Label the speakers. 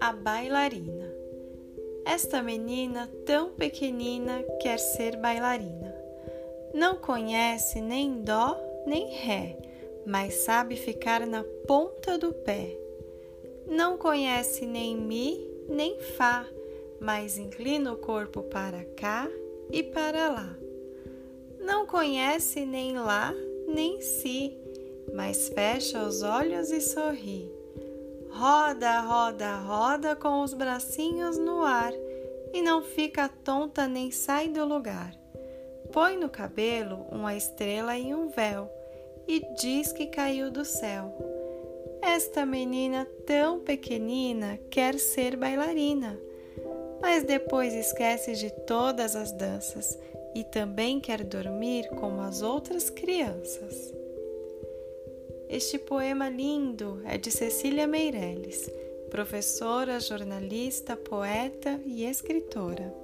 Speaker 1: A bailarina. Esta menina tão pequenina quer ser bailarina. Não conhece nem dó nem ré, mas sabe ficar na ponta do pé. Não conhece nem mi nem fá, mas inclina o corpo para cá e para lá. Não conhece nem lá nem si, mas fecha os olhos e sorri. Roda, roda, roda com os bracinhos no ar e não fica tonta nem sai do lugar. Põe no cabelo uma estrela e um véu e diz que caiu do céu. Esta menina tão pequenina quer ser bailarina, mas depois esquece de todas as danças e também quer dormir como as outras crianças. Este poema lindo é de Cecília Meirelles, professora, jornalista, poeta e escritora.